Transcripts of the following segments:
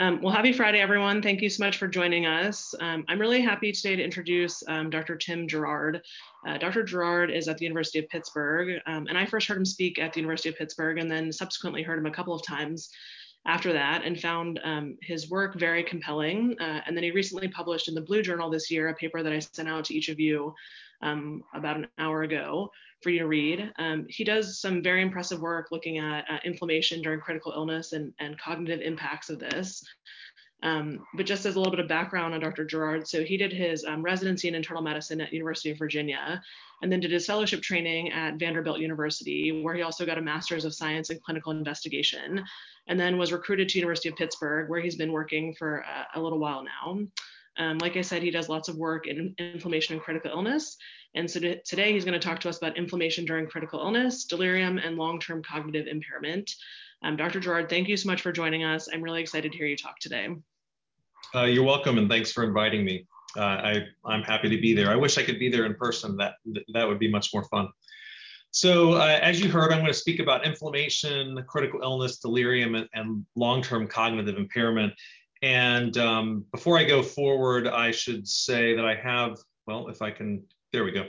Um, well, happy Friday, everyone. Thank you so much for joining us. Um, I'm really happy today to introduce um, Dr. Tim Girard. Uh, Dr. Girard is at the University of Pittsburgh, um, and I first heard him speak at the University of Pittsburgh and then subsequently heard him a couple of times after that and found um, his work very compelling. Uh, and then he recently published in the Blue Journal this year a paper that I sent out to each of you um, about an hour ago for you to read. Um, he does some very impressive work looking at uh, inflammation during critical illness and, and cognitive impacts of this. Um, but just as a little bit of background on Dr. Girard, so he did his um, residency in internal medicine at University of Virginia, and then did his fellowship training at Vanderbilt University, where he also got a master's of science in clinical investigation, and then was recruited to University of Pittsburgh, where he's been working for a, a little while now. Um, like I said, he does lots of work in inflammation and critical illness. And so today he's going to talk to us about inflammation during critical illness, delirium, and long-term cognitive impairment. Um, Dr. Girard, thank you so much for joining us. I'm really excited to hear you talk today. Uh, you're welcome, and thanks for inviting me. Uh, I, I'm happy to be there. I wish I could be there in person. That that would be much more fun. So, uh, as you heard, I'm going to speak about inflammation, critical illness, delirium, and, and long-term cognitive impairment. And um, before I go forward, I should say that I have, well, if I can, there we go.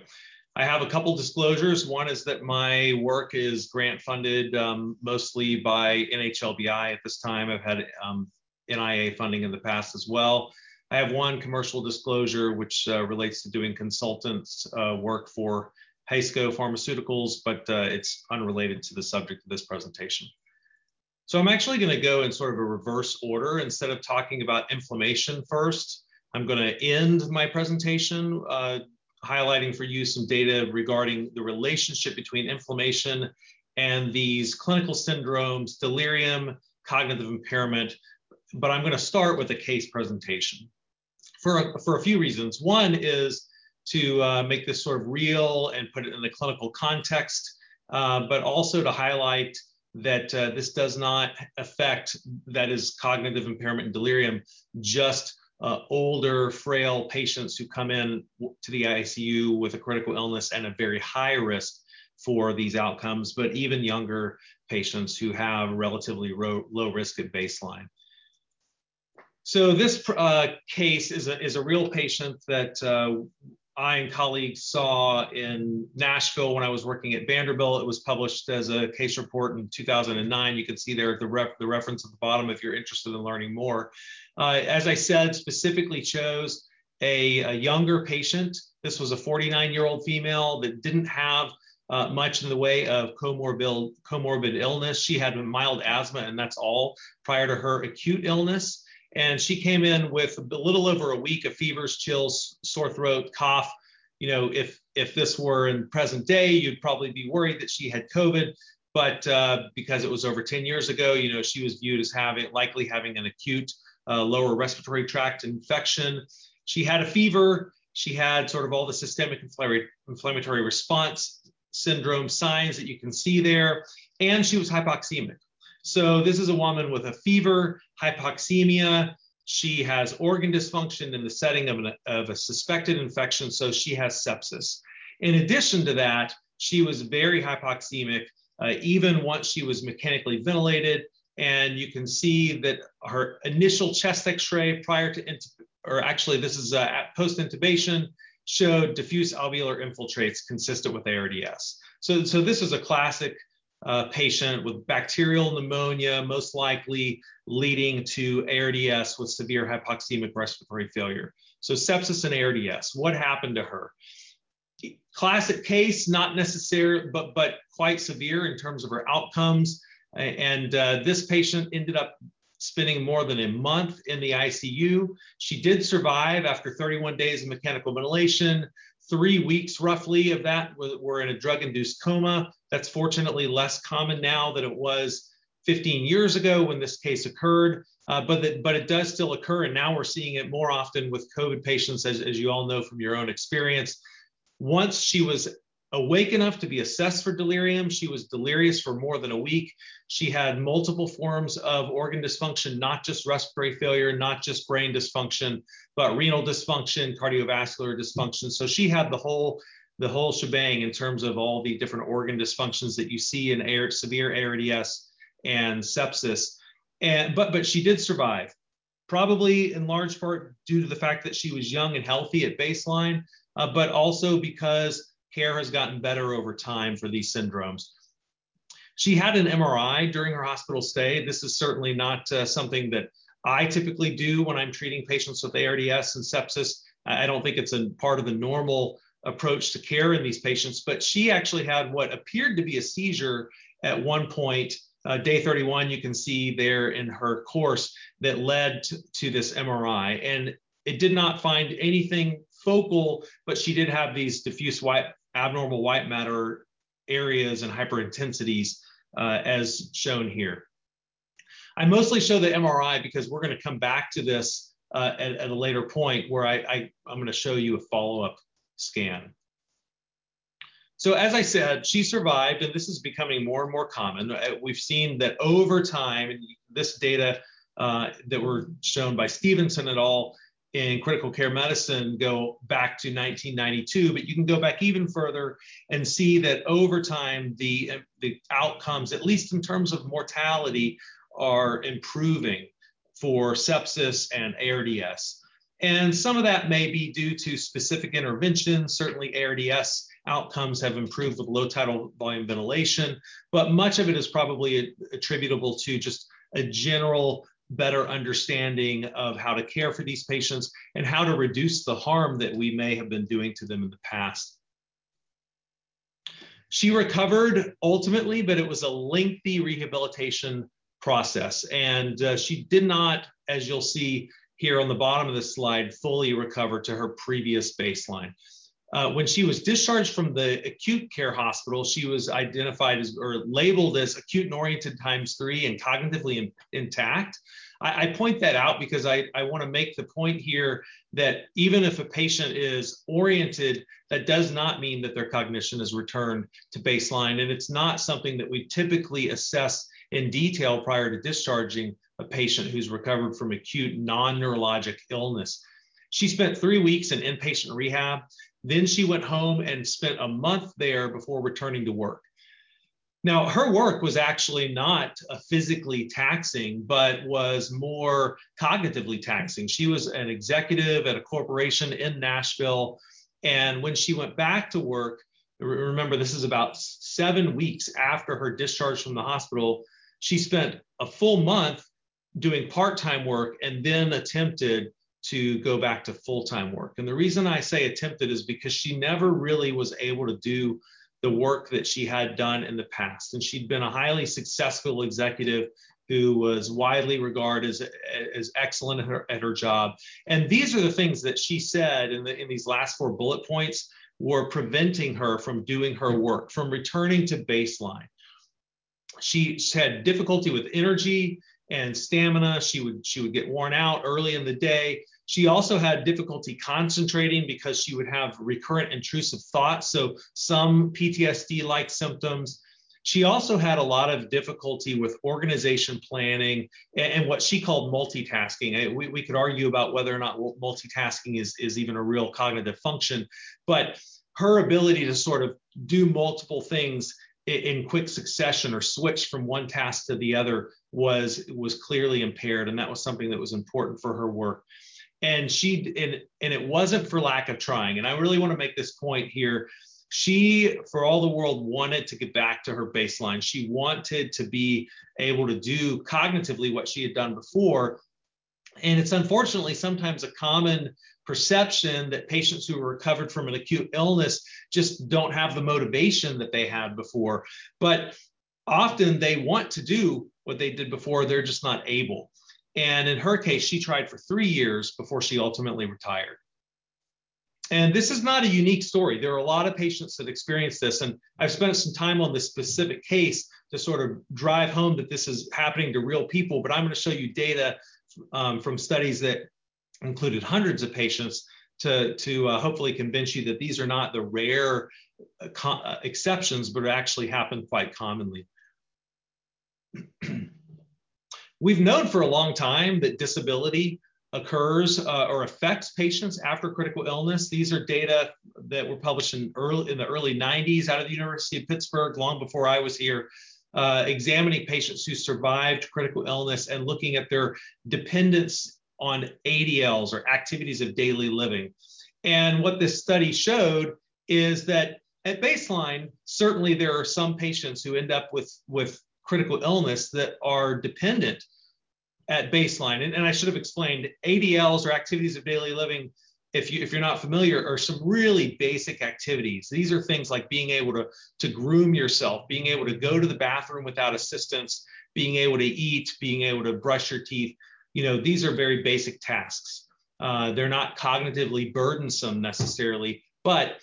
I have a couple disclosures. One is that my work is grant funded um, mostly by NHLBI at this time. I've had um, NIA funding in the past as well. I have one commercial disclosure which uh, relates to doing consultants uh, work for Haisco Pharmaceuticals, but uh, it's unrelated to the subject of this presentation. So I'm actually going to go in sort of a reverse order. Instead of talking about inflammation first, I'm going to end my presentation uh, highlighting for you some data regarding the relationship between inflammation and these clinical syndromes, delirium, cognitive impairment. But I'm going to start with a case presentation for a, for a few reasons. One is to uh, make this sort of real and put it in the clinical context, uh, but also to highlight that uh, this does not affect, that is cognitive impairment and delirium, just uh, older, frail patients who come in to the ICU with a critical illness and a very high risk for these outcomes, but even younger patients who have relatively low, low risk at baseline. So this uh, case is a, is a real patient that uh, I and colleagues saw in Nashville when I was working at Vanderbilt. It was published as a case report in 2009. You can see there the, ref, the reference at the bottom if you're interested in learning more. Uh, as I said, specifically chose a, a, younger patient. This was a 49 year old female that didn't have uh, much in the way of comorbid, comorbid illness. She had mild asthma, and that's all prior to her acute illness. And she came in with a little over a week of fevers, chills, sore throat, cough. You know, if if this were in present day, you'd probably be worried that she had COVID. But uh, because it was over 10 years ago, you know, she was viewed as having likely having an acute uh, lower respiratory tract infection. She had a fever. She had sort of all the systemic inflammatory response syndrome signs that you can see there, and she was hypoxemic. So this is a woman with a fever, hypoxemia. She has organ dysfunction in the setting of, an, of a suspected infection, so she has sepsis. In addition to that, she was very hypoxemic, uh, even once she was mechanically ventilated. And you can see that her initial chest x-ray prior to, or actually this is uh, post-intubation, showed diffuse alveolar infiltrates consistent with ARDS. So, so this is a classic uh, patient with bacterial pneumonia, most likely leading to ARDS with severe hypoxemic respiratory failure. So sepsis and ARDS, what happened to her? Classic case, not necessary, but, but quite severe in terms of her outcomes. And uh, this patient ended up spending more than a month in the ICU. She did survive after 31 days of mechanical ventilation. Three weeks roughly of that were in a drug induced coma. That's fortunately less common now than it was 15 years ago when this case occurred, uh, but, that, but it does still occur. And now we're seeing it more often with COVID patients, as, as you all know from your own experience. Once she was awake enough to be assessed for delirium. She was delirious for more than a week. She had multiple forms of organ dysfunction, not just respiratory failure, not just brain dysfunction, but renal dysfunction, cardiovascular dysfunction. So she had the whole the whole shebang in terms of all the different organ dysfunctions that you see in air, severe ARDS and sepsis. And but but she did survive. probably in large part due to the fact that she was young and healthy at baseline, uh, but also because care has gotten better over time for these syndromes. She had an MRI during her hospital stay. This is certainly not uh, something that I typically do when I'm treating patients with ARDS and sepsis. I don't think it's a part of the normal approach to care in these patients, but she actually had what appeared to be a seizure at one point. Uh, day 31, you can see there in her course that led to, to this MRI. And it did not find anything focal, but she did have these diffuse white, abnormal white matter areas and hyperintensities uh, as shown here. I mostly show the MRI because we're going to come back to this uh, at, at, a later point where I, I, I'm going to show you a follow-up scan. So as I said, she survived, and this is becoming more and more common. Uh, we've seen that over time, this data uh, that were shown by Stevenson et al. In critical care medicine go back to 1992, but you can go back even further and see that over time, the, the outcomes, at least in terms of mortality, are improving for sepsis and ARDS. And some of that may be due to specific interventions. Certainly, ARDS outcomes have improved with low tidal volume ventilation, but much of it is probably attributable to just a general better understanding of how to care for these patients and how to reduce the harm that we may have been doing to them in the past. She recovered ultimately, but it was a lengthy rehabilitation process. And uh, she did not, as you'll see here on the bottom of the slide, fully recover to her previous baseline. Uh, when she was discharged from the acute care hospital, she was identified as or labeled as acute and oriented times three and cognitively in, intact. I, I, point that out because I, I want to make the point here that even if a patient is oriented, that does not mean that their cognition is returned to baseline. And it's not something that we typically assess in detail prior to discharging a patient who's recovered from acute non neurologic illness. She spent three weeks in inpatient rehab. Then she went home and spent a month there before returning to work. Now, her work was actually not uh, physically taxing, but was more cognitively taxing. She was an executive at a corporation in Nashville. And when she went back to work, remember, this is about seven weeks after her discharge from the hospital, she spent a full month doing part time work and then attempted to go back to full time work. And the reason I say attempted is because she never really was able to do the work that she had done in the past. And she'd been a highly successful executive who was widely regarded as, as excellent at her, at her job. And these are the things that she said in, the, in these last four bullet points were preventing her from doing her work, from returning to baseline. She had difficulty with energy and stamina. She would she would get worn out early in the day. She also had difficulty concentrating because she would have recurrent intrusive thoughts, so some PTSD-like symptoms. She also had a lot of difficulty with organization planning and, and what she called multitasking. We, we could argue about whether or not multitasking is, is even a real cognitive function, but her ability to sort of do multiple things in quick succession or switch from one task to the other was was clearly impaired and that was something that was important for her work and she and, and it wasn't for lack of trying. And i really want to make this point here. She for all the world wanted to get back to her baseline. She wanted to be able to do cognitively what she had done before. And it's unfortunately sometimes a common perception that patients who recovered from an acute illness just don't have the motivation that they had before. But often they want to do what they did before, they're just not able. And in her case, she tried for three years before she ultimately retired. And this is not a unique story. There are a lot of patients that experience this. And I've spent some time on this specific case to sort of drive home that this is happening to real people. But I'm going to show you data um, from studies that included hundreds of patients to, to uh, hopefully convince you that these are not the rare uh, uh exceptions, but actually happen quite commonly. We've known for a long time that disability occurs uh, or affects patients after critical illness. These are data that were published in, early, in the early 90s out of the University of Pittsburgh, long before I was here, uh, examining patients who survived critical illness and looking at their dependence on ADLs or activities of daily living. And what this study showed is that at baseline, certainly there are some patients who end up with, with critical illness that are dependent at baseline. And, and I should have explained ADLs or activities of daily living if you if you're not familiar are some really basic activities. These are things like being able to to groom yourself being able to go to the bathroom without assistance being able to eat being able to brush your teeth. You know these are very basic tasks. Uh, they're not cognitively burdensome necessarily but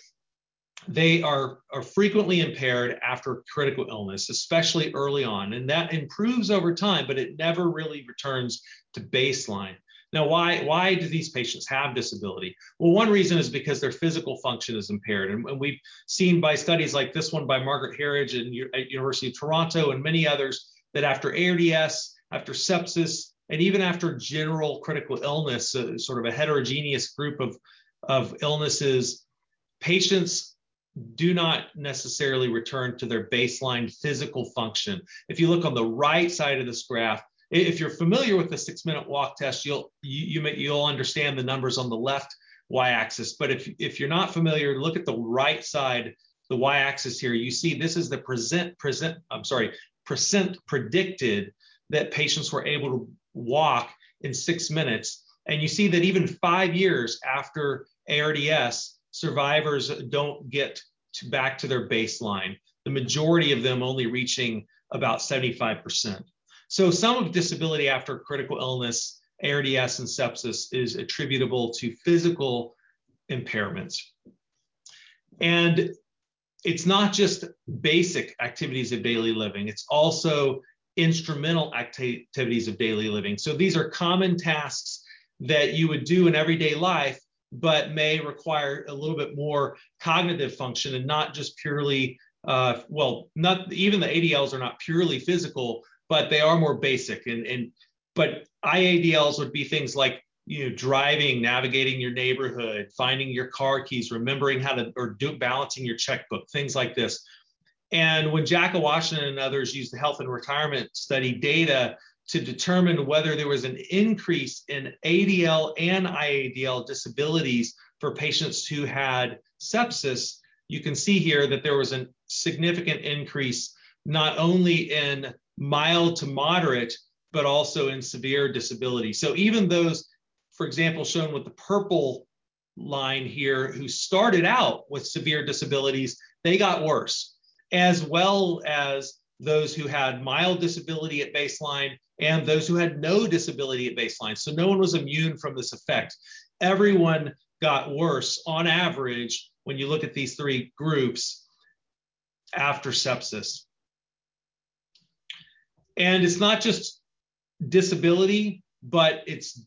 they are, are frequently impaired after critical illness, especially early on. And that improves over time, but it never really returns to baseline. Now, why, why do these patients have disability? Well, one reason is because their physical function is impaired. And, and we've seen by studies like this one by Margaret Herridge at University of Toronto and many others that after ARDS, after sepsis, and even after general critical illness, uh, sort of a heterogeneous group of, of illnesses, patients do not necessarily return to their baseline physical function. If you look on the right side of this graph, if you're familiar with the six minute walk test, you'll you, you you'll understand the numbers on the left y-axis. But if if you're not familiar, look at the right side, the y-axis here. You see this is the present present. I'm sorry, percent predicted that patients were able to walk in six minutes, and you see that even five years after ARDS, survivors don't get to back to their baseline. The majority of them only reaching about 75%. So some of disability after critical illness, ARDS and sepsis is attributable to physical impairments. And it's not just basic activities of daily living, it's also instrumental activities of daily living. So these are common tasks that you would do in everyday life, but may require a little bit more cognitive function and not just purely, uh, well, not even the ADLs are not purely physical, but they are more basic. And, and but IADLs would be things like you know driving, navigating your neighborhood, finding your car keys, remembering how to or do balancing your checkbook, things like this. And when Jack Iwashyna and others used the health and retirement study data to determine whether there was an increase in ADL and IADL disabilities for patients who had sepsis, you can see here that there was a significant increase not only in mild to moderate, but also in severe disability. So even those, for example, shown with the purple line here, who started out with severe disabilities, they got worse, as well as those who had mild disability at baseline and those who had no disability at baseline. So no one was immune from this effect. Everyone got worse on average when you look at these three groups after sepsis. And it's not just disability, but it's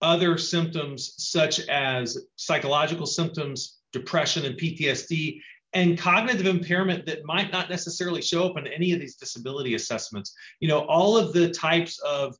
other symptoms such as psychological symptoms, depression and PTSD, and cognitive impairment that might not necessarily show up in any of these disability assessments. You know, all of the types of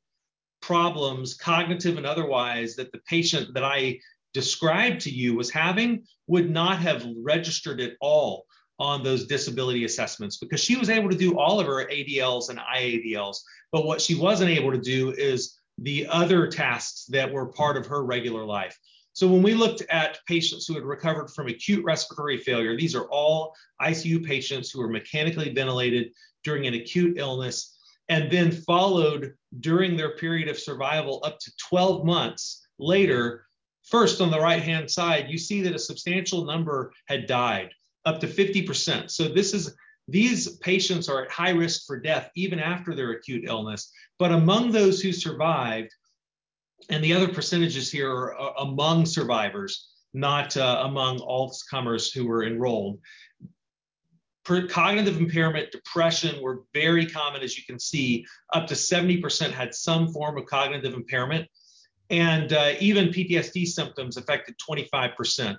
problems, cognitive and otherwise, that the patient that I described to you was having would not have registered at all on those disability assessments because she was able to do all of her ADLs and IADLs. But what she wasn't able to do is the other tasks that were part of her regular life. So when we looked at patients who had recovered from acute respiratory failure, these are all ICU patients who were mechanically ventilated during an acute illness and then followed during their period of survival up to 12 months later. First, on the right hand side, you see that a substantial number had died up to 50%. So this is these patients are at high risk for death even after their acute illness. But among those who survived, and the other percentages here are uh, among survivors, not uh, among all comers who were enrolled. Per cognitive impairment, depression were very common, as you can see. Up to 70% had some form of cognitive impairment, and uh, even PTSD symptoms affected 25%.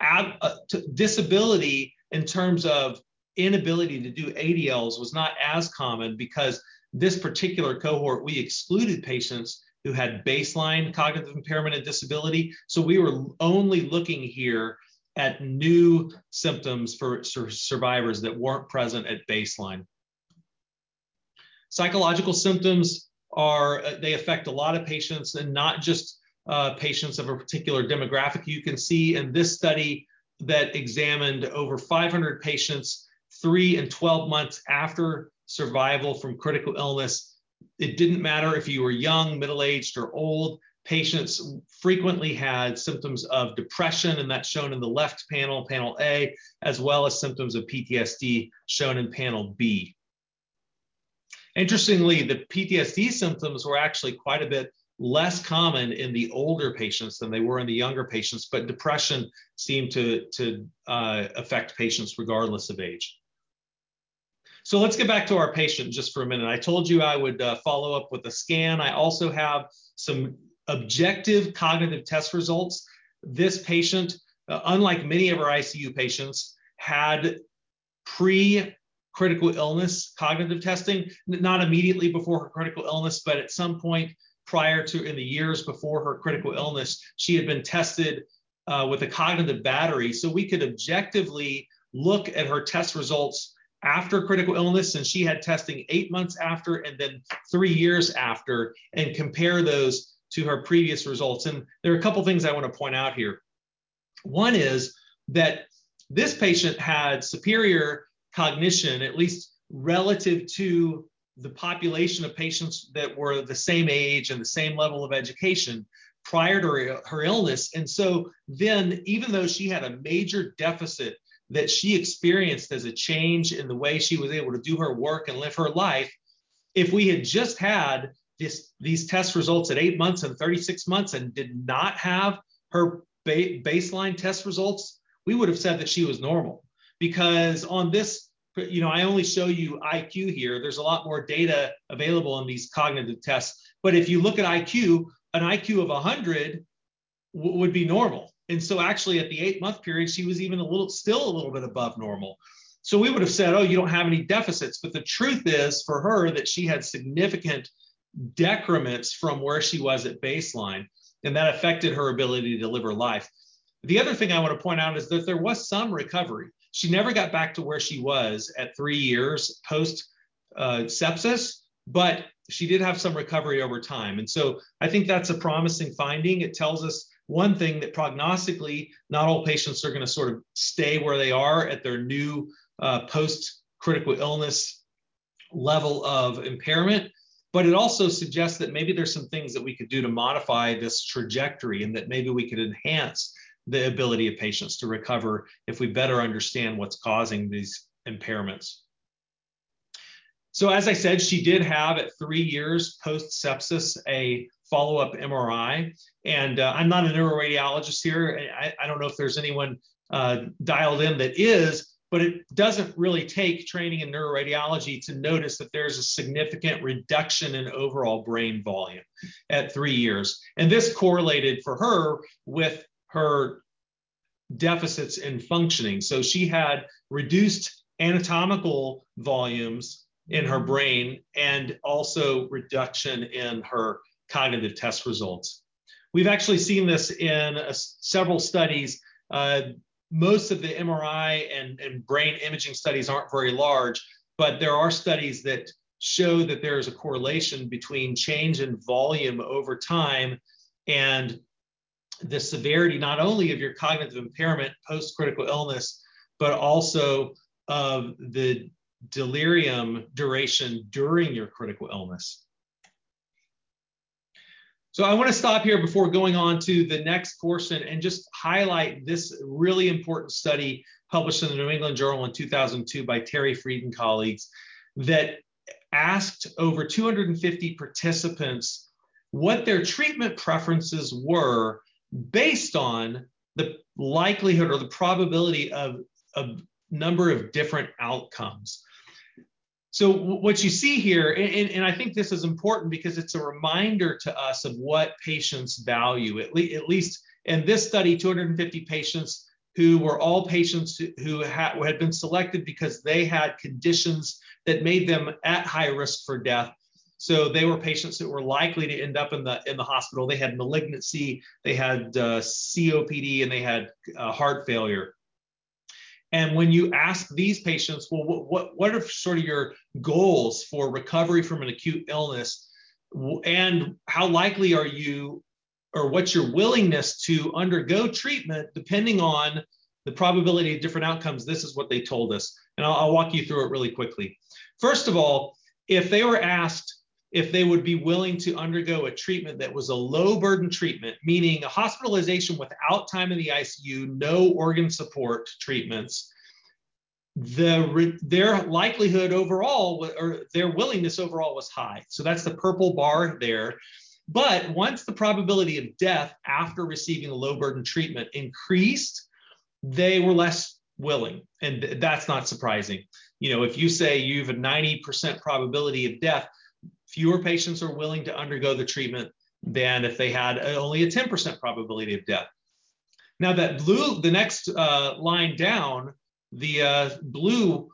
Uh, disability in terms of inability to do ADLs was not as common because this particular cohort, we excluded patients who had baseline cognitive impairment and disability. So we were only looking here at new symptoms for survivors that weren't present at baseline. Psychological symptoms are uh, they affect a lot of patients and not just uh, patients of a particular demographic. You can see in this study that examined over 500 patients three and 12 months after survival from critical illness. It didn't matter if you were young, middle aged, or old. Patients frequently had symptoms of depression, and that's shown in the left panel, panel A, as well as symptoms of PTSD shown in panel B. Interestingly, the PTSD symptoms were actually quite a bit less common in the older patients than they were in the younger patients, but depression seemed to, to uh, affect patients regardless of age. So let's get back to our patient just for a minute. I told you I would uh, follow up with a scan. I also have some objective cognitive test results. This patient, uh, unlike many of our ICU patients, had pre critical illness cognitive testing, not immediately before her critical illness, but at some point prior to in the years before her critical illness, she had been tested uh, with a cognitive battery. So we could objectively look at her test results after critical illness, and she had testing eight months after and then three years after, and compare those to her previous results. And there are a couple things I want to point out here. One is that this patient had superior cognition, at least relative to the population of patients that were the same age and the same level of education prior to her, illness. And so then, even though she had a major deficit that she experienced as a change in the way she was able to do her work and live her life, if we had just had this, these test results at eight months and 36 months and did not have her ba- baseline test results, we would have said that she was normal. Because on this, you know, I only show you IQ here. There's a lot more data available in these cognitive tests. But if you look at IQ, an IQ of 100 w- would be normal. And so actually at the eight month period, she was even a little, still a little bit above normal. So we would have said, oh, you don't have any deficits. But the truth is for her that she had significant decrements from where she was at baseline, and that affected her ability to live her life. The other thing I want to point out is that there was some recovery. She never got back to where she was at three years post uh, sepsis, but she did have some recovery over time. And so I think that's a promising finding. It tells us one thing that prognostically, not all patients are going to sort of stay where they are at their new uh, post critical illness level of impairment but it also suggests that maybe there's some things that we could do to modify this trajectory and that maybe we could enhance the ability of patients to recover if we better understand what's causing these impairments. So, as I said, she did have at three years post sepsis a follow up MRI. And uh, I'm not a neuroradiologist here. I, I, don't know if there's anyone uh, dialed in that is, but it doesn't really take training in neuroradiology to notice that there's a significant reduction in overall brain volume at three years. And this correlated for her with her deficits in functioning. So she had reduced anatomical volumes in her brain and also reduction in her cognitive test results. We've actually seen this in uh, several studies. Uh, most of the MRI and, and brain imaging studies aren't very large, but there are studies that show that there is a correlation between change in volume over time and the severity not only of your cognitive impairment post critical illness, but also of the delirium duration during your critical illness. So I want to stop here before going on to the next portion and just highlight this really important study published in the New England Journal in 2002 by Terri Fried and colleagues that asked over 250 participants what their treatment preferences were based on the likelihood or the probability of a number of different outcomes. So what you see here, and, and, I think this is important because it's a reminder to us of what patients value, at, le- at least in this study, 250 patients who were all patients who had, had been selected because they had conditions that made them at high risk for death. So they were patients that were likely to end up in the in the hospital. They had malignancy, they had uh, COPD, and they had uh, heart failure. And when you ask these patients, well, what, what, what are sort of your goals for recovery from an acute illness? and how likely are you or what's your willingness to undergo treatment depending on the probability of different outcomes? This is what they told us. And I'll, I'll, walk you through it really quickly. First of all if they were asked if they would be willing to undergo a treatment that was a low burden treatment meaning a hospitalization without time in the icu no organ support treatments the their likelihood overall or their willingness overall was high. So that's the purple bar there. But once the probability of death after receiving a low burden treatment increased, they were less willing. And that's not surprising. You know, if you say you have a 90% probability of death, fewer patients are willing to undergo the treatment than if they had only a 10% probability of death. Now that blue, the next uh, line down the uh, blue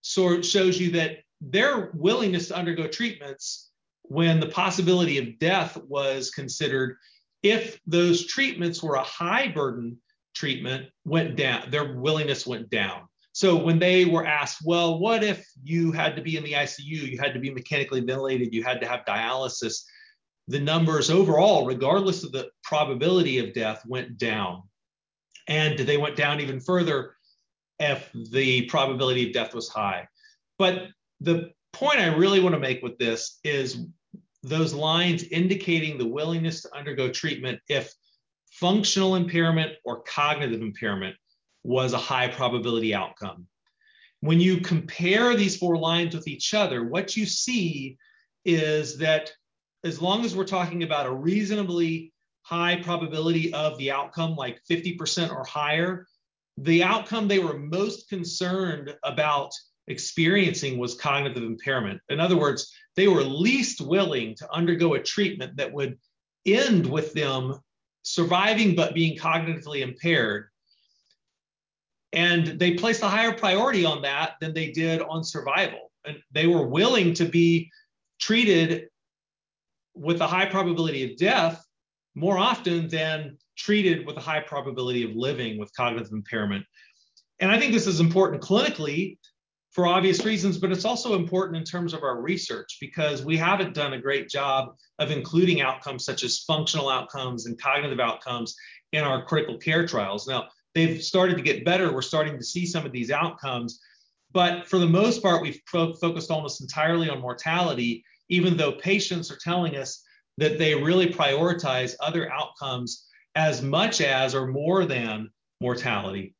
sort shows you that their willingness to undergo treatments when the possibility of death was considered if those treatments were a high burden treatment went down their willingness went down so when they were asked well what if you had to be in the icu you had to be mechanically ventilated. You had to have dialysis the numbers overall regardless of the probability of death went down. And they went down even further if the probability of death was high. But the point I really want to make with this is those lines indicating the willingness to undergo treatment if functional impairment or cognitive impairment was a high probability outcome. When you compare these four lines with each other, what you see is that as long as we're talking about a reasonably high probability of the outcome, like 50% or higher, the outcome they were most concerned about experiencing was cognitive impairment. In other words, they were least willing to undergo a treatment that would end with them surviving but being cognitively impaired. And they placed a higher priority on that than they did on survival. And they were willing to be treated with a high probability of death more often than treated with a high probability of living with cognitive impairment. And I think this is important clinically for obvious reasons, but it's also important in terms of our research because we haven't done a great job of including outcomes such as functional outcomes and cognitive outcomes in our critical care trials. Now, they've started to get better. We're starting to see some of these outcomes, but for the most part, we've fo- focused almost entirely on mortality, even though patients are telling us that they really prioritize other outcomes as much as or more than mortality.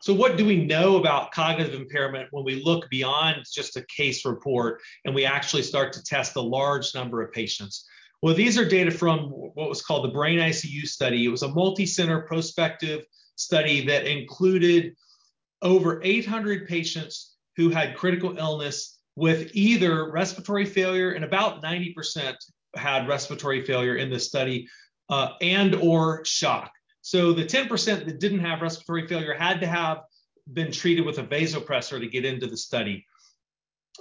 So, what do we know about cognitive impairment when we look beyond just a case report and we actually start to test a large number of patients? Well, these are data from what was called the Brain ICU study. It was a multi center prospective study that included over 800 patients who had critical illness with either respiratory failure, and about 90% had respiratory failure in this study uh, and or shock. So the 10% that didn't have respiratory failure had to have been treated with a vasopressor to get into the study.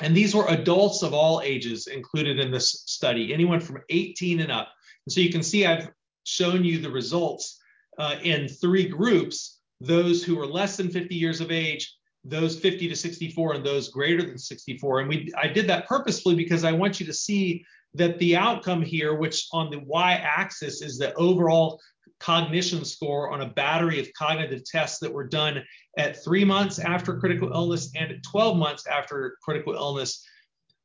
And these were adults of all ages included in this study, anyone from 18 and up. And so you can see I've shown you the results uh, in three groups, those who were less than 50 years of age, those 50 to 64 and those greater than 64 and we i did that purposefully because i want you to see that the outcome here, which on the y axis is the overall cognition score on a battery of cognitive tests that were done at three months after critical illness and at 12 months after critical illness,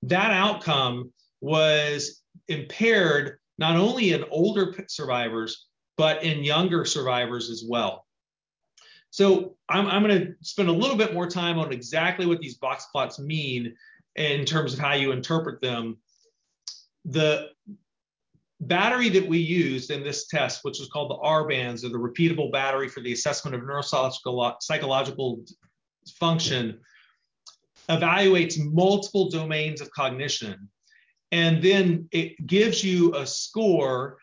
that outcome was impaired not only in older survivors, but in younger survivors as well. So I'm, I'm going to spend a little bit more time on exactly what these box plots mean in terms of how you interpret them the battery that we used in this test, which was called the RBANS or the repeatable battery for the assessment of neuropsychological psychological function, evaluates multiple domains of cognition. And then it gives you a score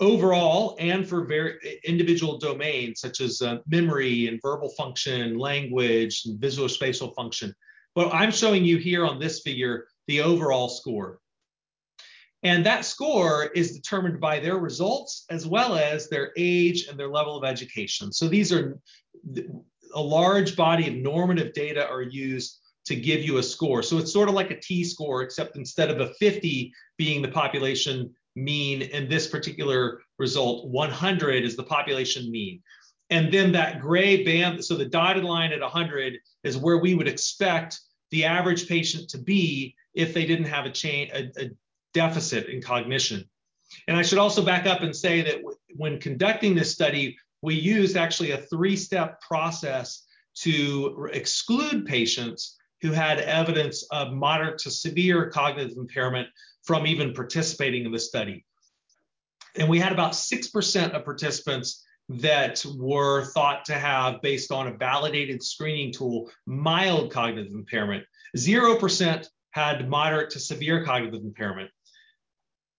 overall and for very individual domains such as uh, memory and verbal function, language, and visual spatial function. But I'm showing you here on this figure the overall score. And that score is determined by their results as well as their age and their level of education. So these are a large body of normative data are used to give you a score. So it's sort of like a T score, except instead of a 50 being the population mean in this particular result, 100 is the population mean. And then that gray band, so the dotted line at 100 is where we would expect the average patient to be if they didn't have a, chain, a, a deficit in cognition. And I should also back up and say that when conducting this study, we used actually a three step process to exclude patients who had evidence of moderate to severe cognitive impairment from even participating in the study. And we had about 6% of participants that were thought to have, based on a validated screening tool, mild cognitive impairment. 0% had moderate to severe cognitive impairment.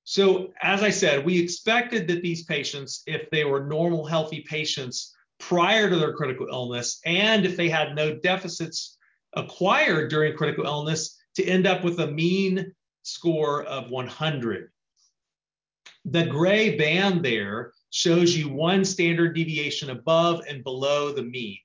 So, as I said, we expected that these patients, if they were normal, healthy patients prior to their critical illness, and if they had no deficits acquired during critical illness, to end up with a mean score of 100. The gray band there shows you one standard deviation above and below the mean.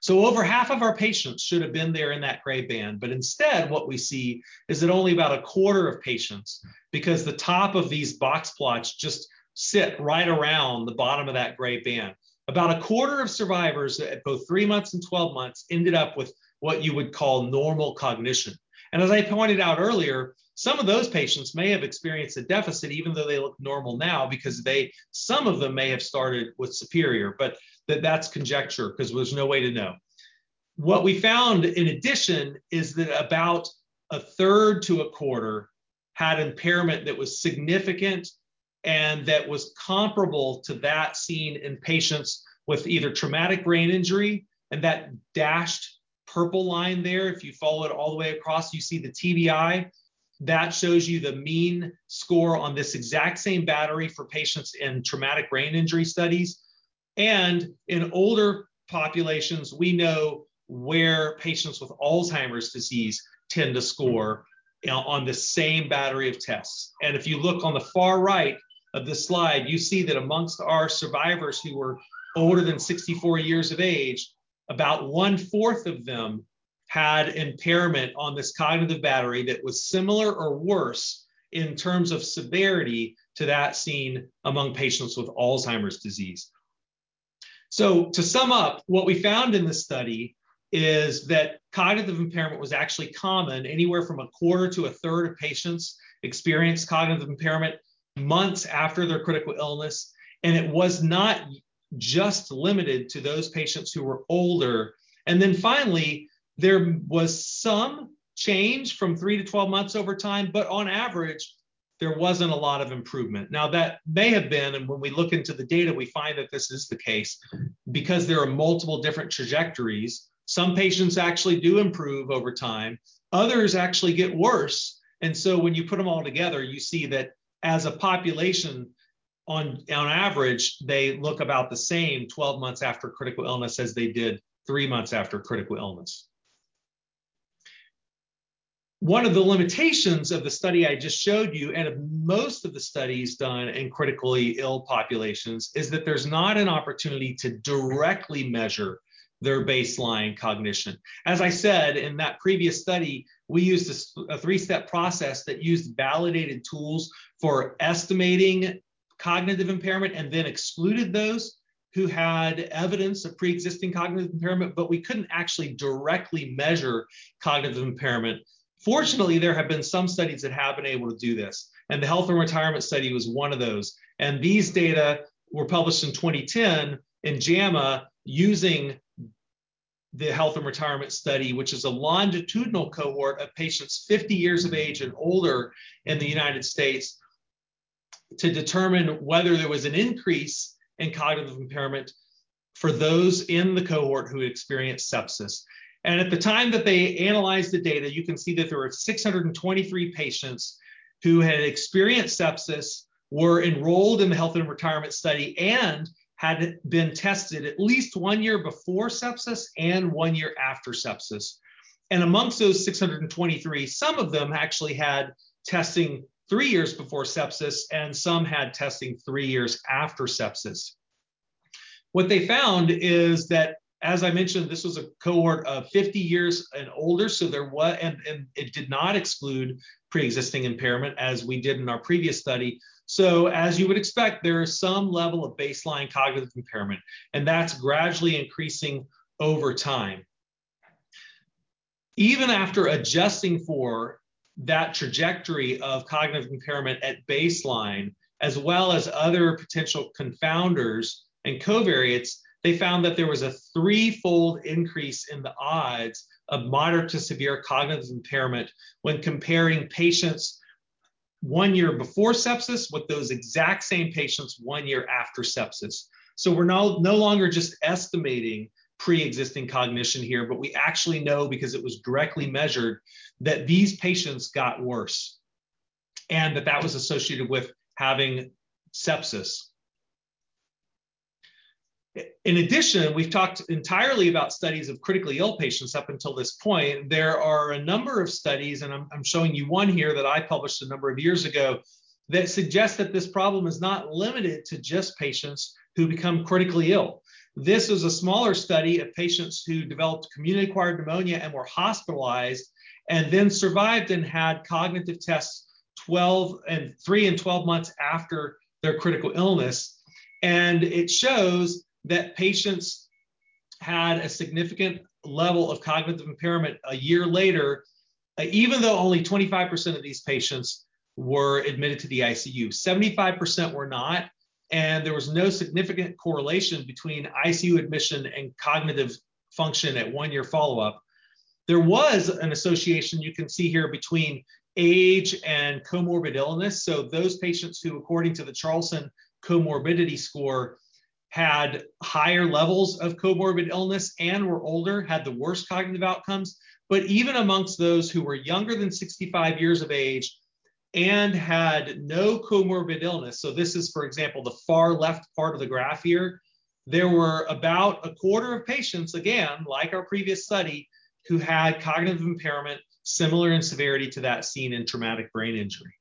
So over half of our patients should have been there in that gray band, but instead what we see is that only about a quarter of patients, because the top of these box plots just sit right around the bottom of that gray band. About a quarter of survivors at both three months and 12 months ended up with what you would call normal cognition. And as I pointed out earlier, some of those patients may have experienced a deficit even though they look normal now because they some of them may have started with superior, but that that's conjecture because there's no way to know. What we found in addition is that about a third to a quarter had impairment that was significant and that was comparable to that seen in patients with either traumatic brain injury and that dashed purple line there, if you follow it all the way across, you see the TBI that shows you the mean score on this exact same battery for patients in traumatic brain injury studies. And in older populations, we know where patients with Alzheimer's disease tend to score on the same battery of tests. And if you look on the far right of the slide, you see that amongst our survivors who were older than 64 years of age, about one fourth of them had impairment on this cognitive battery that was similar or worse in terms of severity to that seen among patients with Alzheimer's disease. So, to sum up, what we found in this study is that cognitive impairment was actually common. Anywhere from a quarter to a third of patients experienced cognitive impairment months after their critical illness. And it was not just limited to those patients who were older. And then finally, there was some change from three to 12 months over time, but on average, there wasn't a lot of improvement. Now, that may have been, and when we look into the data, we find that this is the case because there are multiple different trajectories. Some patients actually do improve over time, others actually get worse. And so when you put them all together, you see that as a population, on, on average, they look about the same 12 months after critical illness as they did three months after critical illness. One of the limitations of the study I just showed you, and of most of the studies done in critically ill populations, is that there's not an opportunity to directly measure their baseline cognition. As I said in that previous study, we used a, a three step process that used validated tools for estimating cognitive impairment and then excluded those who had evidence of pre existing cognitive impairment, but we couldn't actually directly measure cognitive impairment Fortunately, there have been some studies that have been able to do this, and the health and retirement study was one of those. And these data were published in 2010 in JAMA using the health and retirement study, which is a longitudinal cohort of patients 50 years of age and older in the United States to determine whether there was an increase in cognitive impairment for those in the cohort who experienced sepsis. And at the time that they analyzed the data, you can see that there were 623 patients who had experienced sepsis, were enrolled in the health and retirement study, and had been tested at least one year before sepsis and one year after sepsis. And amongst those 623, some of them actually had testing three years before sepsis, and some had testing three years after sepsis. What they found is that as I mentioned, this was a cohort of 50 years and older, so there was, and, and it did not exclude pre-existing impairment as we did in our previous study. So as you would expect, there is some level of baseline cognitive impairment, and that's gradually increasing over time. Even after adjusting for that trajectory of cognitive impairment at baseline, as well as other potential confounders and covariates, they found that there was a threefold increase in the odds of moderate to severe cognitive impairment when comparing patients one year before sepsis with those exact same patients one year after sepsis. So we're no, no longer just estimating pre-existing cognition here, but we actually know because it was directly measured that these patients got worse and that that was associated with having sepsis. In addition, we've talked entirely about studies of critically ill patients up until this point. There are a number of studies, and I'm, I'm, showing you one here that I published a number of years ago, that suggest that this problem is not limited to just patients who become critically ill. This is a smaller study of patients who developed community acquired pneumonia and were hospitalized and then survived and had cognitive tests 12 and 3 and 12 months after their critical illness. And it shows that patients had a significant level of cognitive impairment a year later, uh, even though only 25% of these patients were admitted to the ICU. 75% were not, and there was no significant correlation between ICU admission and cognitive function at one year follow up. There was an association you can see here between age and comorbid illness. So, those patients who, according to the Charlson comorbidity score, had higher levels of comorbid illness and were older had the worst cognitive outcomes. But even amongst those who were younger than 65 years of age and had no comorbid illness, so this is, for example, the far left part of the graph here, there were about a quarter of patients, again, like our previous study, who had cognitive impairment similar in severity to that seen in traumatic brain injury.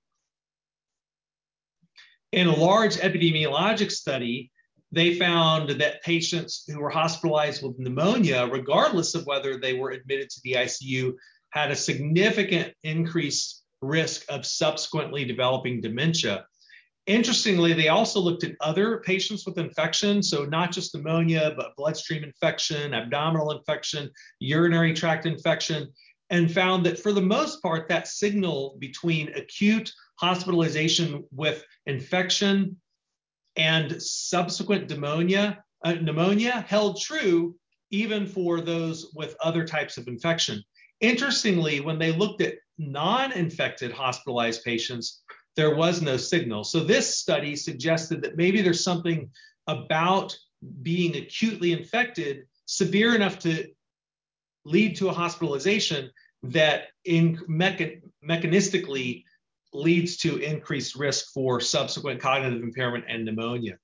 In a large epidemiologic study, they found that patients who were hospitalized with pneumonia, regardless of whether they were admitted to the ICU, had a significant increased risk of subsequently developing dementia. Interestingly, they also looked at other patients with infection, so not just pneumonia, but bloodstream infection, abdominal infection, urinary tract infection, and found that for the most part, that signal between acute hospitalization with infection and subsequent pneumonia, uh, pneumonia held true even for those with other types of infection. Interestingly, when they looked at non infected hospitalized patients, there was no signal. So, this study suggested that maybe there's something about being acutely infected severe enough to lead to a hospitalization that in mecha- mechanistically leads to increased risk for subsequent cognitive impairment and pneumonia.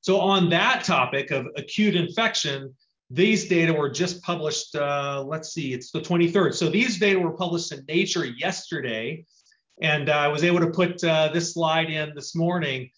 So, on that topic of acute infection, these data were just published, uh, let's see, it's the 23rd. So, these data were published in Nature yesterday, and I was able to put uh, this slide in this morning.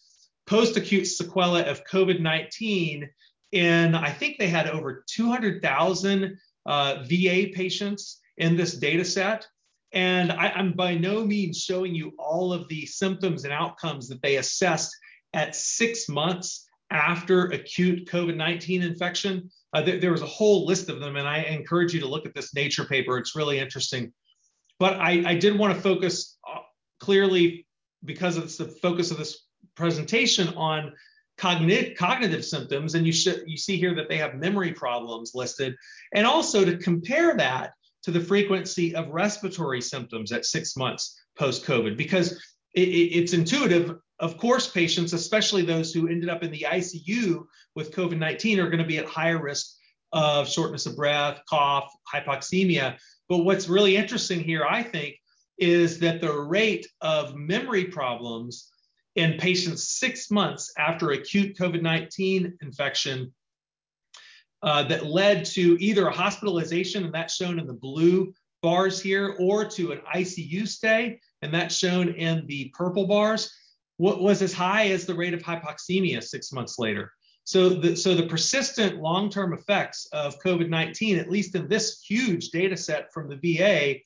Post acute sequelae of COVID 19, and I think they had over 200,000 uh, VA patients in this data set. And I, am by no means showing you all of the symptoms and outcomes that they assessed at six months after acute COVID 19 infection. Uh, there, was a whole list of them, and I encourage you to look at this Nature paper. It's really interesting. But I, I did want to focus uh, clearly, because it's the focus of this presentation, on cognitive, cognitive symptoms. And you, should, you see here that they have memory problems listed, and also to compare that to the frequency of respiratory symptoms at six months post COVID because it, it's intuitive. Of course, patients, especially those who ended up in the ICU with COVID 19, are going to be at higher risk of shortness of breath, cough, hypoxemia. But what's really interesting here, I think, is that the rate of memory problems in patients six months after acute COVID 19 infection uh, that led to either a hospitalization, and that's shown in the blue bars here, or to an ICU stay, and that's shown in the purple bars, what was as high as the rate of hypoxemia six months later. So the, so the persistent long-term effects of COVID-19, at least in this huge data set from the VA,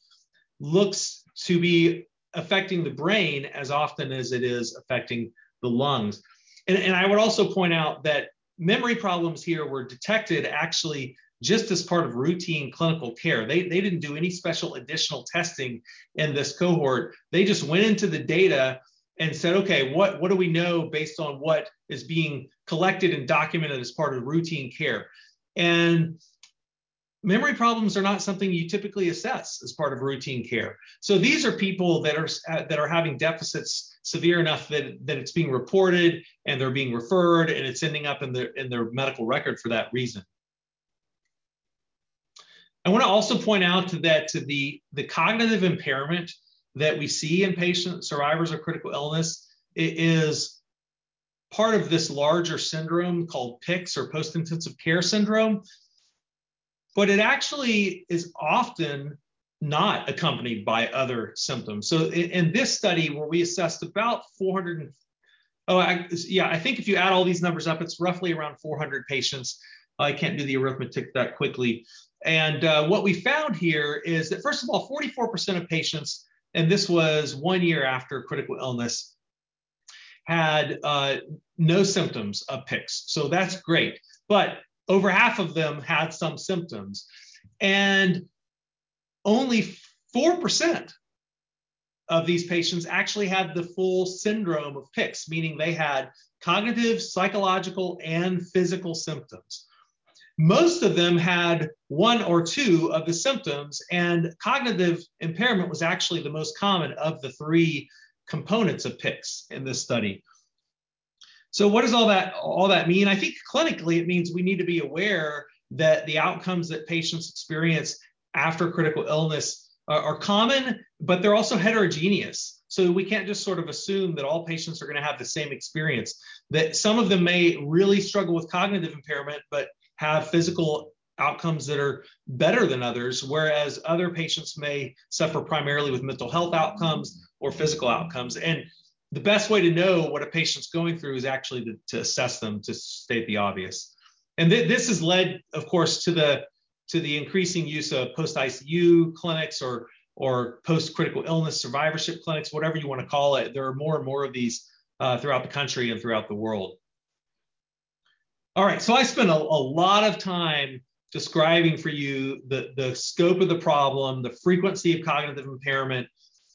looks to be affecting the brain as often as it is affecting the lungs. And, and I would also point out that memory problems here were detected actually just as part of routine clinical care. They, they didn't do any special additional testing in this cohort. They just went into the data and said, okay, what, what do we know based on what is being collected and documented as part of routine care? And memory problems are not something you typically assess as part of routine care. So these are people that are that are having deficits severe enough that, that it's being reported and they're being referred and it's ending up in their in their medical record for that reason. I want to also point out that the, the cognitive impairment that we see in patient survivors of critical illness is part of this larger syndrome called PICS or post-intensive care syndrome. But it actually is often not accompanied by other symptoms. So in, in this study where we assessed about 400, oh I, yeah, I think if you add all these numbers up, it's roughly around 400 patients. I can't do the arithmetic that quickly. And uh, what we found here is that, first of all, 44% of patients, and this was one year after critical illness, had uh, no symptoms of PICS. So that's great. But over half of them had some symptoms. And only 4% of these patients actually had the full syndrome of PICS, meaning they had cognitive, psychological, and physical symptoms most of them had one or two of the symptoms, and cognitive impairment was actually the most common of the three components of PICS in this study. So what does all that all that mean? I think clinically it means we need to be aware that the outcomes that patients experience after critical illness are, are common, but they're also heterogeneous. So we can't just sort of assume that all patients are going to have the same experience. That some of them may really struggle with cognitive impairment, but have physical outcomes that are better than others, whereas other patients may suffer primarily with mental health outcomes or physical outcomes. And the best way to know what a patient's going through is actually to, to assess them, to state the obvious. And th- this has led, of course, to the to the increasing use of post ICU clinics or or post critical illness survivorship clinics, whatever you want to call it. There are more and more of these uh, throughout the country and throughout the world. All right, so I spent a, a lot of time describing for you the, the scope of the problem, the frequency of cognitive impairment,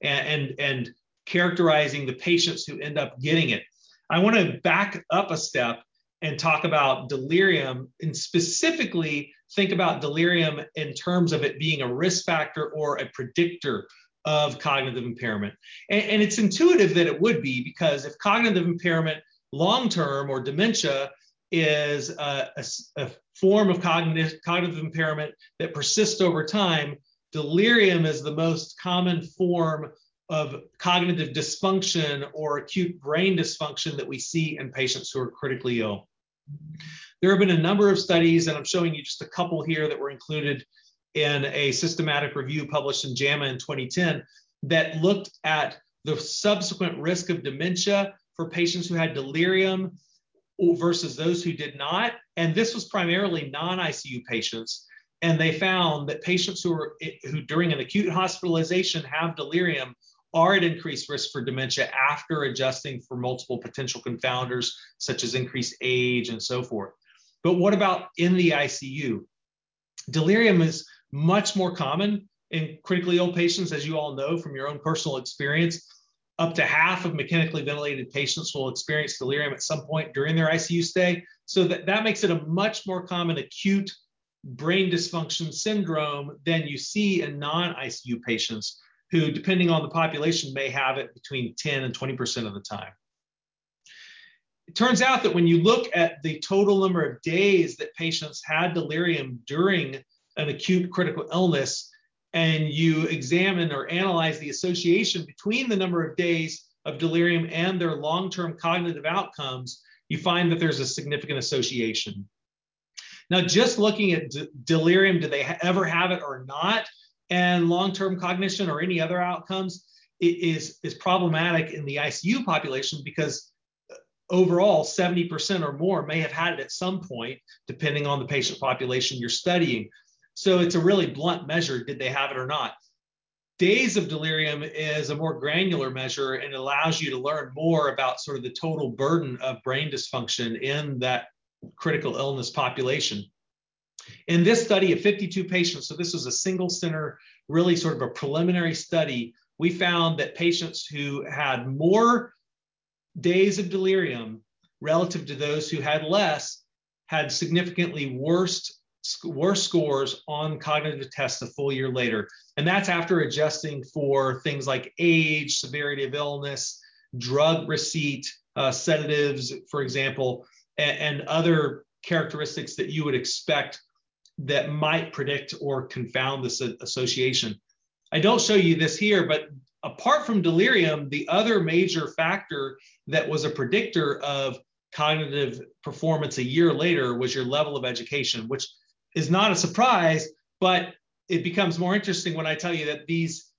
and, and, and characterizing the patients who end up getting it. I want to back up a step and talk about delirium and specifically think about delirium in terms of it being a risk factor or a predictor of cognitive impairment. And, and it's intuitive that it would be because if cognitive impairment long term or dementia is a, a, a form of cognitive, cognitive impairment that persists over time. Delirium is the most common form of cognitive dysfunction or acute brain dysfunction that we see in patients who are critically ill. There have been a number of studies, and I'm showing you just a couple here that were included in a systematic review published in JAMA in 2010 that looked at the subsequent risk of dementia for patients who had delirium versus those who did not. And this was primarily non-ICU patients. And they found that patients who are who during an acute hospitalization have delirium are at increased risk for dementia after adjusting for multiple potential confounders such as increased age and so forth. But what about in the ICU? Delirium is much more common in critically ill patients, as you all know from your own personal experience. Up to half of mechanically ventilated patients will experience delirium at some point during their ICU stay. So that, that makes it a much more common acute brain dysfunction syndrome than you see in non ICU patients who, depending on the population, may have it between 10 and 20% of the time. It turns out that when you look at the total number of days that patients had delirium during an acute critical illness, and you examine or analyze the association between the number of days of delirium and their long term cognitive outcomes, you find that there's a significant association. Now, just looking at d- delirium, do they ha- ever have it or not, and long term cognition or any other outcomes is, is problematic in the ICU population because uh, overall 70% or more may have had it at some point, depending on the patient population you're studying. So it's a really blunt measure did they have it or not? Days of delirium is a more granular measure and allows you to learn more about sort of the total burden of brain dysfunction in that critical illness population. In this study of 52 patients, so this was a single center, really sort of a preliminary study, we found that patients who had more days of delirium relative to those who had less had significantly worse, worse scores on cognitive tests a full year later. And that's after adjusting for things like age, severity of illness, drug receipt, uh, sedatives, for example, and, and other characteristics that you would expect that might predict or confound this association. I don't show you this here, but apart from delirium, the other major factor that was a predictor of cognitive performance a year later was your level of education, which is not a surprise, but it becomes more interesting when I tell you that these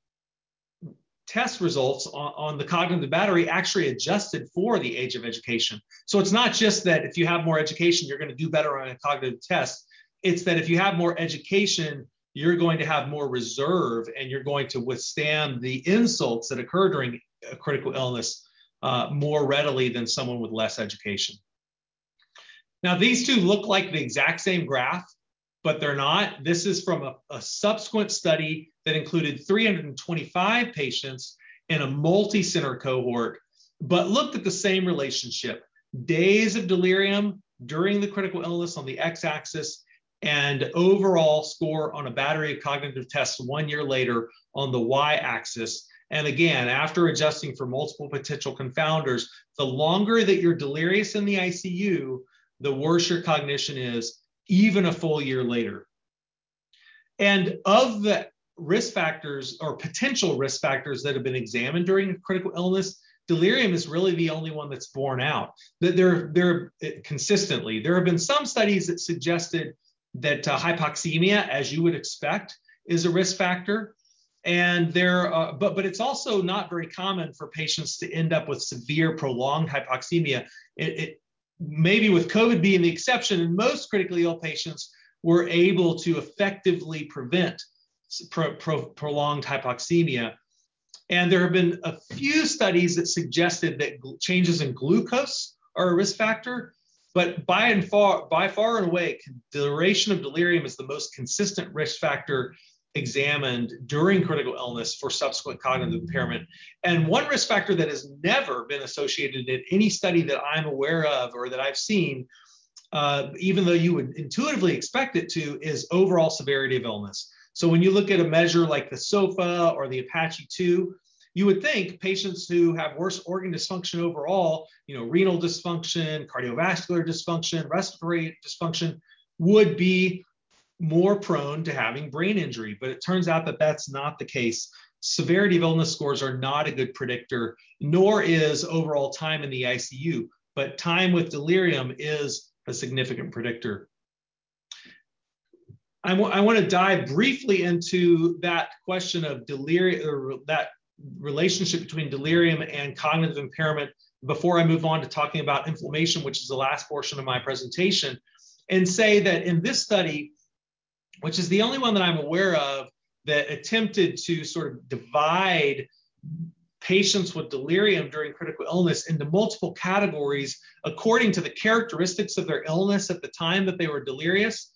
test results on, on, the cognitive battery actually adjusted for the age of education. So it's not just that if you have more education, you're going to do better on a cognitive test. It's that if you have more education, you're going to have more reserve and you're going to withstand the insults that occur during a critical illness uh, more readily than someone with less education. Now, these two look like the exact same graph, but they're not. This is from a, a subsequent study that included 325 patients in a multi center cohort, but looked at the same relationship days of delirium during the critical illness on the x axis and overall score on a battery of cognitive tests one year later on the y axis. And again, after adjusting for multiple potential confounders, the longer that you're delirious in the ICU, the worse your cognition is, even a full year later. And of the risk factors or potential risk factors that have been examined during critical illness, delirium is really the only one that's borne out. That there, there consistently, there have been some studies that suggested that uh, hypoxemia, as you would expect, is a risk factor. And there, uh, but but it's also not very common for patients to end up with severe prolonged hypoxemia. It, it maybe with COVID being the exception, and most critically ill patients were able to effectively prevent pro, pro, prolonged hypoxemia. And there have been a few studies that suggested that changes in glucose are a risk factor. But by and far, by far and away, duration of delirium is the most consistent risk factor examined during critical illness for subsequent cognitive impairment. And one risk factor that has never been associated in any study that I'm aware of or that I've seen, uh, even though you would intuitively expect it to, is overall severity of illness. So when you look at a measure like the SOFA or the Apache 2, you would think patients who have worse organ dysfunction overall, you know, renal dysfunction, cardiovascular dysfunction, respiratory dysfunction, would be more prone to having brain injury. But it turns out that that's not the case. Severity of illness scores are not a good predictor, nor is overall time in the ICU. But time with delirium is a significant predictor. I, I want to dive briefly into that question of delirium, or that relationship between delirium and cognitive impairment before I move on to talking about inflammation, which is the last portion of my presentation, and say that in this study, which is the only one that I'm aware of that attempted to sort of divide patients with delirium during critical illness into multiple categories according to the characteristics of their illness at the time that they were delirious,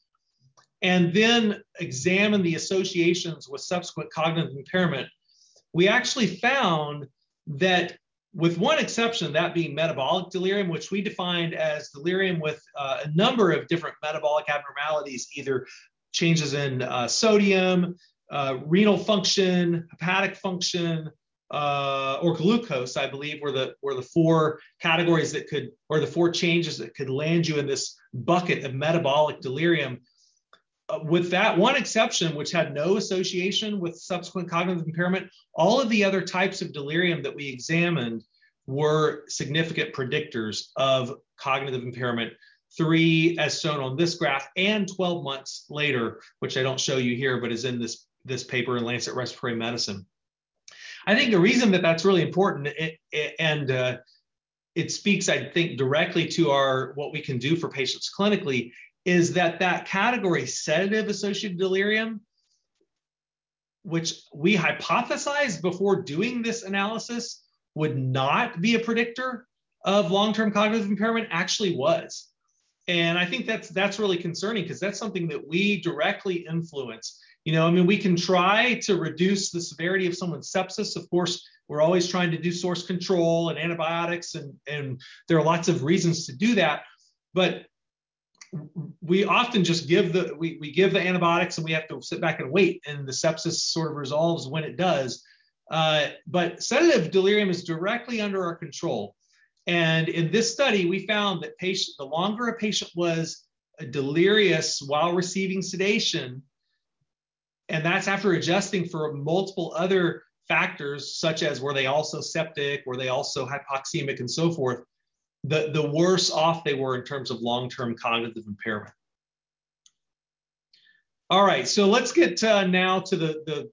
and then examine the associations with subsequent cognitive impairment. We actually found that with one exception, that being metabolic delirium, which we defined as delirium with uh, a number of different metabolic abnormalities, either changes in uh, sodium, uh, renal function, hepatic function, uh, or glucose, I believe, were the were the four categories that could, or the four changes that could land you in this bucket of metabolic delirium. Uh, with that one exception, which had no association with subsequent cognitive impairment, all of the other types of delirium that we examined were significant predictors of cognitive impairment. Three, as shown on this graph, and 12 months later, which I don't show you here, but is in this, this paper in Lancet Respiratory Medicine. I think the reason that that's really important, it, it, and uh, it speaks, I think, directly to our what we can do for patients clinically is that that category sedative associated delirium, which we hypothesized before doing this analysis would not be a predictor of long-term cognitive impairment, actually was. And I think that's that's really concerning because that's something that we directly influence. You know, I mean, we can try to reduce the severity of someone's sepsis. Of course, we're always trying to do source control and antibiotics, and, and there are lots of reasons to do that. But we often just give the we, we give the antibiotics and we have to sit back and wait and the sepsis sort of resolves when it does uh, but sedative delirium is directly under our control and in this study we found that patient the longer a patient was delirious while receiving sedation and that's after adjusting for multiple other factors such as were they also septic were they also hypoxemic and so forth the, the worse off they were in terms of long-term cognitive impairment. All right, so let's get uh, now to the the,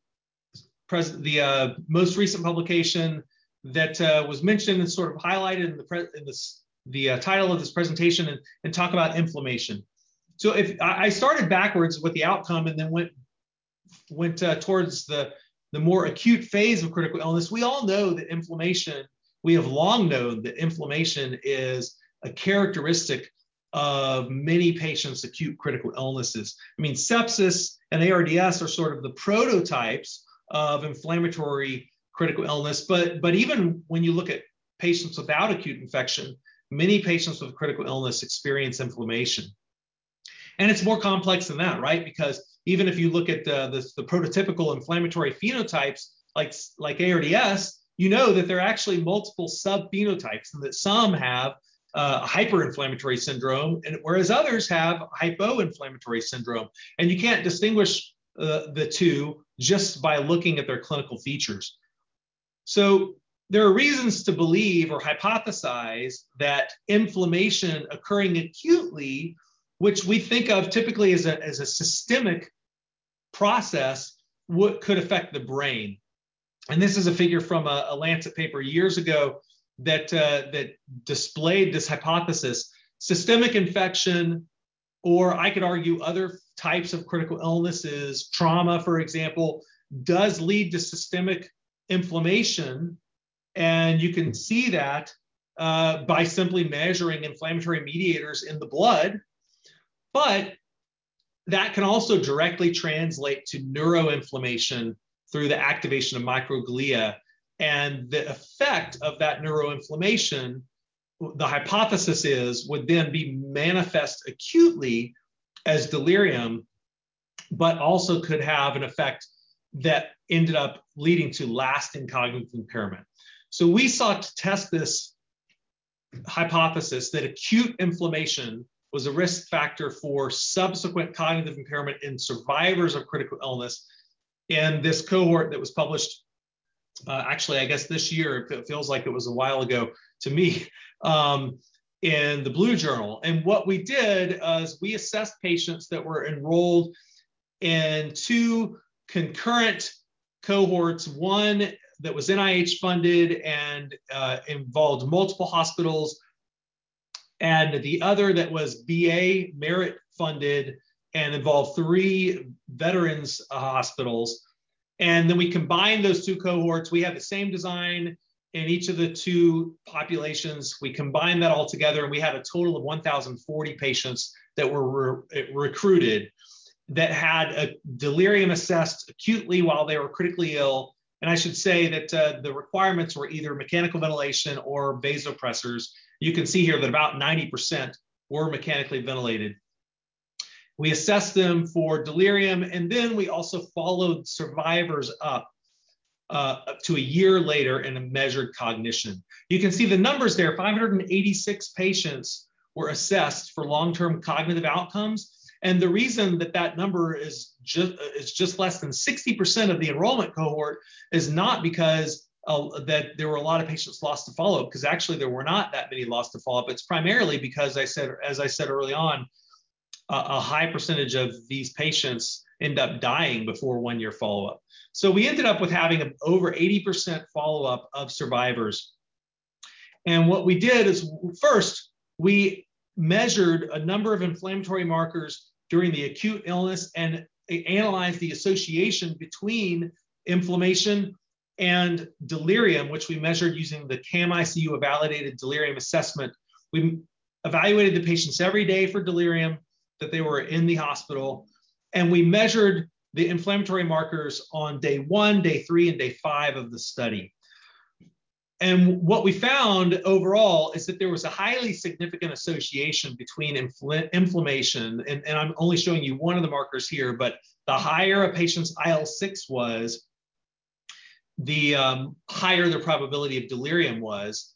pres- the uh, most recent publication that uh, was mentioned and sort of highlighted in the pre- in this the uh, title of this presentation and, and talk about inflammation. So if I started backwards with the outcome and then went went uh, towards the the more acute phase of critical illness, we all know that inflammation we have long known that inflammation is a characteristic of many patients' acute critical illnesses. I mean, sepsis and ARDS are sort of the prototypes of inflammatory critical illness, but, but even when you look at patients without acute infection, many patients with critical illness experience inflammation. And it's more complex than that, right? Because even if you look at the, the, the prototypical inflammatory phenotypes like, like ARDS, you know that there are actually multiple subphenotypes and that some have uh, hyperinflammatory syndrome, and whereas others have hypoinflammatory syndrome. And you can't distinguish uh, the two just by looking at their clinical features. So there are reasons to believe or hypothesize that inflammation occurring acutely, which we think of typically as a, as a systemic process, would, could affect the brain. And this is a figure from a, a Lancet paper years ago that, uh, that displayed this hypothesis. Systemic infection, or I could argue other types of critical illnesses, trauma, for example, does lead to systemic inflammation. And you can see that uh, by simply measuring inflammatory mediators in the blood. But that can also directly translate to neuroinflammation through the activation of microglia. And the effect of that neuroinflammation, the hypothesis is, would then be manifest acutely as delirium, but also could have an effect that ended up leading to lasting cognitive impairment. So we sought to test this hypothesis that acute inflammation was a risk factor for subsequent cognitive impairment in survivors of critical illness in this cohort that was published uh, actually, I guess this year, it feels like it was a while ago to me, um, in the Blue Journal. And what we did is we assessed patients that were enrolled in two concurrent cohorts, one that was NIH funded and uh, involved multiple hospitals, and the other that was VA merit funded and involved three veterans uh, hospitals. And then we combined those two cohorts. We had the same design in each of the two populations. We combined that all together, and we had a total of 1,040 patients that were re- recruited that had a delirium assessed acutely while they were critically ill. And I should say that uh, the requirements were either mechanical ventilation or vasopressors. You can see here that about 90% were mechanically ventilated. We assessed them for delirium, and then we also followed survivors up uh, to a year later and measured cognition. You can see the numbers there 586 patients were assessed for long term cognitive outcomes. And the reason that that number is just, is just less than 60% of the enrollment cohort is not because uh, that there were a lot of patients lost to follow up, because actually there were not that many lost to follow up. It's primarily because I said, as I said early on, a high percentage of these patients end up dying before one year follow up. So we ended up with having over 80% follow up of survivors. And what we did is first, we measured a number of inflammatory markers during the acute illness and analyzed the association between inflammation and delirium, which we measured using the CAM-ICU validated delirium assessment. We evaluated the patients every day for delirium that they were in the hospital, and we measured the inflammatory markers on day one, day three, and day five of the study. And what we found overall is that there was a highly significant association between infl inflammation, and, and, I'm only showing you one of the markers here, but the higher a patient's IL 6 was, the um, higher the probability of delirium was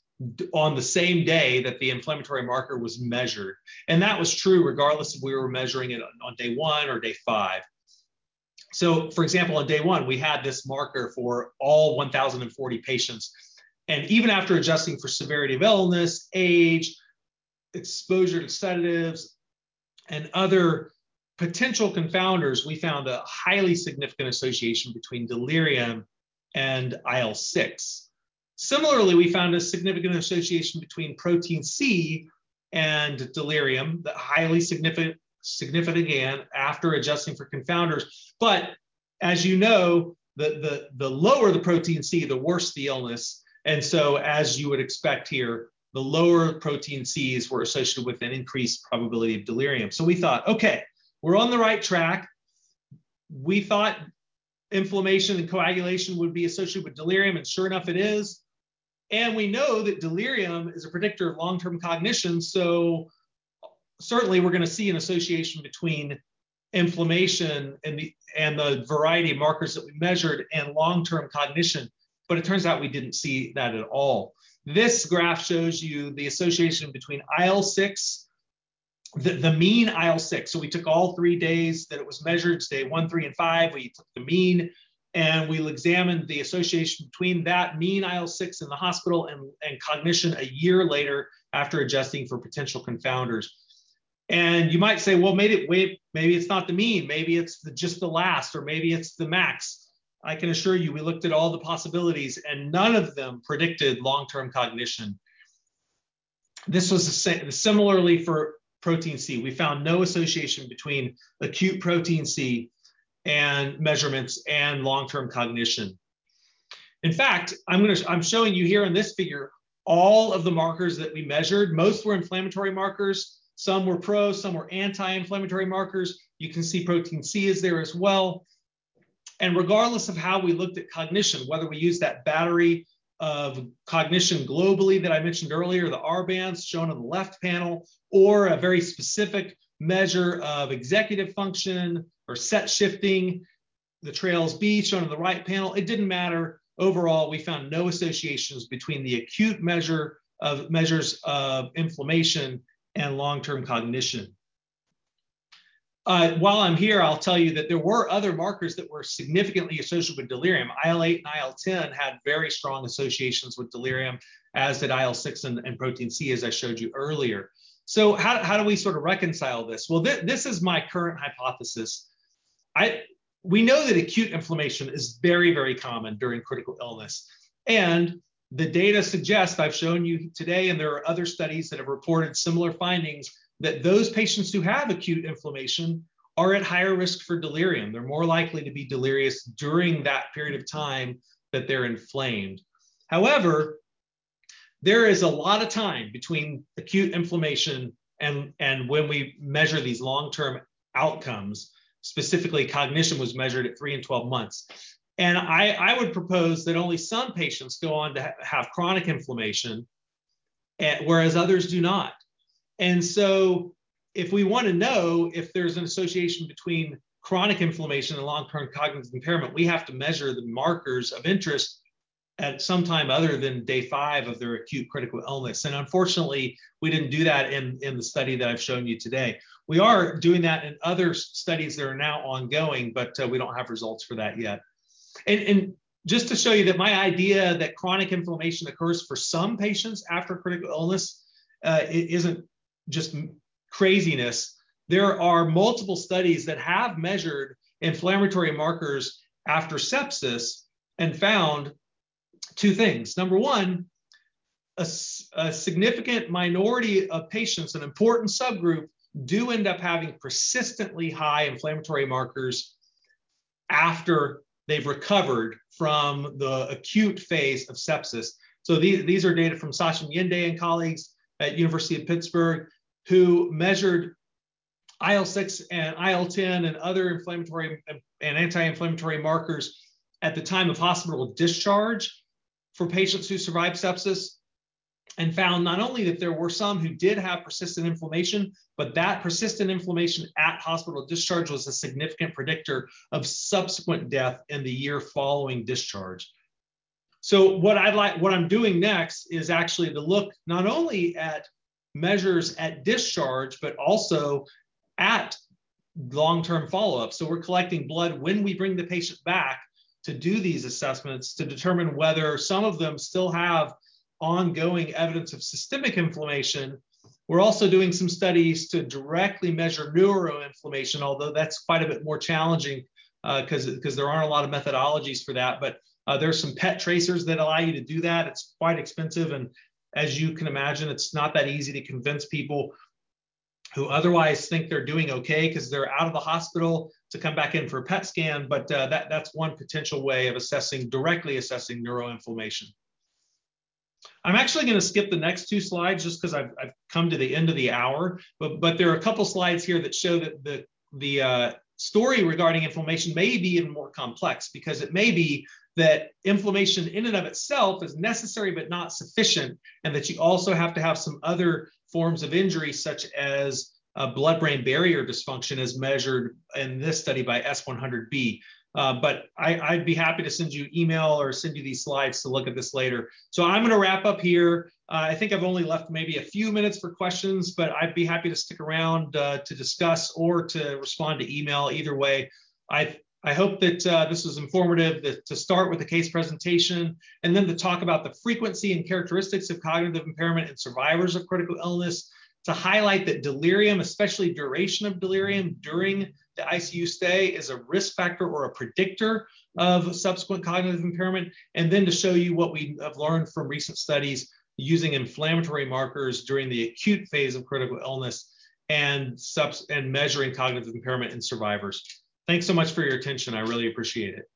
on the same day that the inflammatory marker was measured. And that was true regardless if we were measuring it on day one or day five. So, for example, on day one, we had this marker for all 1,040 patients and even after adjusting for severity of illness, age, exposure to sedatives, and other potential confounders, we found a highly significant association between delirium and IL 6. Similarly, we found a significant association between protein C and delirium, that highly significant, significant again after adjusting for confounders. But as you know, the, the, the lower the protein C, the worse the illness. And so, as you would expect here, the lower protein Cs were associated with an increased probability of delirium. So we thought, okay, we're on the right track. We thought inflammation and coagulation would be associated with delirium, and sure enough, it is. And we know that delirium is a predictor of long term cognition. So certainly, we're going to see an association between inflammation and the, and the variety of markers that we measured and long term cognition but it turns out we didn't see that at all. This graph shows you the association between IL-6, the, the mean IL-6. So we took all three days that it was measured, day one, three, and five. We took the mean and we examined the association between that mean IL-6 in the hospital and, and cognition a year later after adjusting for potential confounders. And you might say, well, maybe, maybe it's not the mean, maybe it's the, just the last, or maybe it's the max. I can assure you, we looked at all the possibilities and none of them predicted long term cognition. This was similarly for protein C. We found no association between acute protein C and measurements and long term cognition. In fact, I'm, gonna, I'm showing you here in this figure all of the markers that we measured. Most were inflammatory markers, some were pro, some were anti inflammatory markers. You can see protein C is there as well. And regardless of how we looked at cognition, whether we use that battery of cognition globally that I mentioned earlier, the RBANS shown on the left panel, or a very specific measure of executive function or set shifting, the trails B shown on the right panel, it didn't matter. Overall, we found no associations between the acute measure of measures of inflammation and long-term cognition. Uh, while I'm here, I'll tell you that there were other markers that were significantly associated with delirium. IL-8 and IL-10 had very strong associations with delirium, as did IL-6 and, and protein C, as I showed you earlier. So how, how do we sort of reconcile this? Well, th this is my current hypothesis. I, we know that acute inflammation is very, very common during critical illness. And the data suggest, I've shown you today, and there are other studies that have reported similar findings that those patients who have acute inflammation are at higher risk for delirium. They're more likely to be delirious during that period of time that they're inflamed. However, there is a lot of time between acute inflammation and, and when we measure these long term outcomes. Specifically, cognition was measured at three and 12 months. And I, I would propose that only some patients go on to ha have chronic inflammation, eh, whereas others do not. And so, if we want to know if there's an association between chronic inflammation and long term cognitive impairment, we have to measure the markers of interest at some time other than day five of their acute critical illness. And unfortunately, we didn't do that in, in the study that I've shown you today. We are doing that in other studies that are now ongoing, but uh, we don't have results for that yet. And, and just to show you that my idea that chronic inflammation occurs for some patients after critical illness uh, isn't just craziness. There are multiple studies that have measured inflammatory markers after sepsis and found two things. Number one, a, a significant minority of patients, an important subgroup, do end up having persistently high inflammatory markers after they've recovered from the acute phase of sepsis. So these, these are data from Sachin Yende and colleagues at University of Pittsburgh who measured IL-6 and IL-10 and other inflammatory and anti-inflammatory markers at the time of hospital discharge for patients who survived sepsis and found not only that there were some who did have persistent inflammation, but that persistent inflammation at hospital discharge was a significant predictor of subsequent death in the year following discharge. So what I'd like, what I'm doing next is actually to look not only at measures at discharge, but also at long-term follow-up. So we're collecting blood when we bring the patient back to do these assessments to determine whether some of them still have ongoing evidence of systemic inflammation. We're also doing some studies to directly measure neuroinflammation, although that's quite a bit more challenging because uh, because there aren't a lot of methodologies for that. But uh, there's some PET tracers that allow you to do that. It's quite expensive, and as you can imagine, it's not that easy to convince people who otherwise think they're doing okay because they're out of the hospital to come back in for a PET scan. But uh, that that's one potential way of assessing directly assessing neuroinflammation. I'm actually going to skip the next two slides just because I've, I've, come to the end of the hour, but, but there are a couple slides here that show that the, the uh, story regarding inflammation may be even more complex because it may be that inflammation in and of itself is necessary but not sufficient, and that you also have to have some other forms of injury such as blood-brain barrier dysfunction as measured in this study by S100B. Uh, but I, would be happy to send you email or send you these slides to look at this later. So I'm going to wrap up here. Uh, I think I've only left maybe a few minutes for questions, but I'd be happy to stick around uh, to discuss or to respond to email. Either way, I I hope that uh, this was informative that, to start with the case presentation and then to talk about the frequency and characteristics of cognitive impairment in survivors of critical illness, to highlight that delirium, especially duration of delirium during the ICU stay is a risk factor or a predictor of subsequent cognitive impairment, and then to show you what we have learned from recent studies using inflammatory markers during the acute phase of critical illness and, and measuring cognitive impairment in survivors. Thanks so much for your attention. I really appreciate it.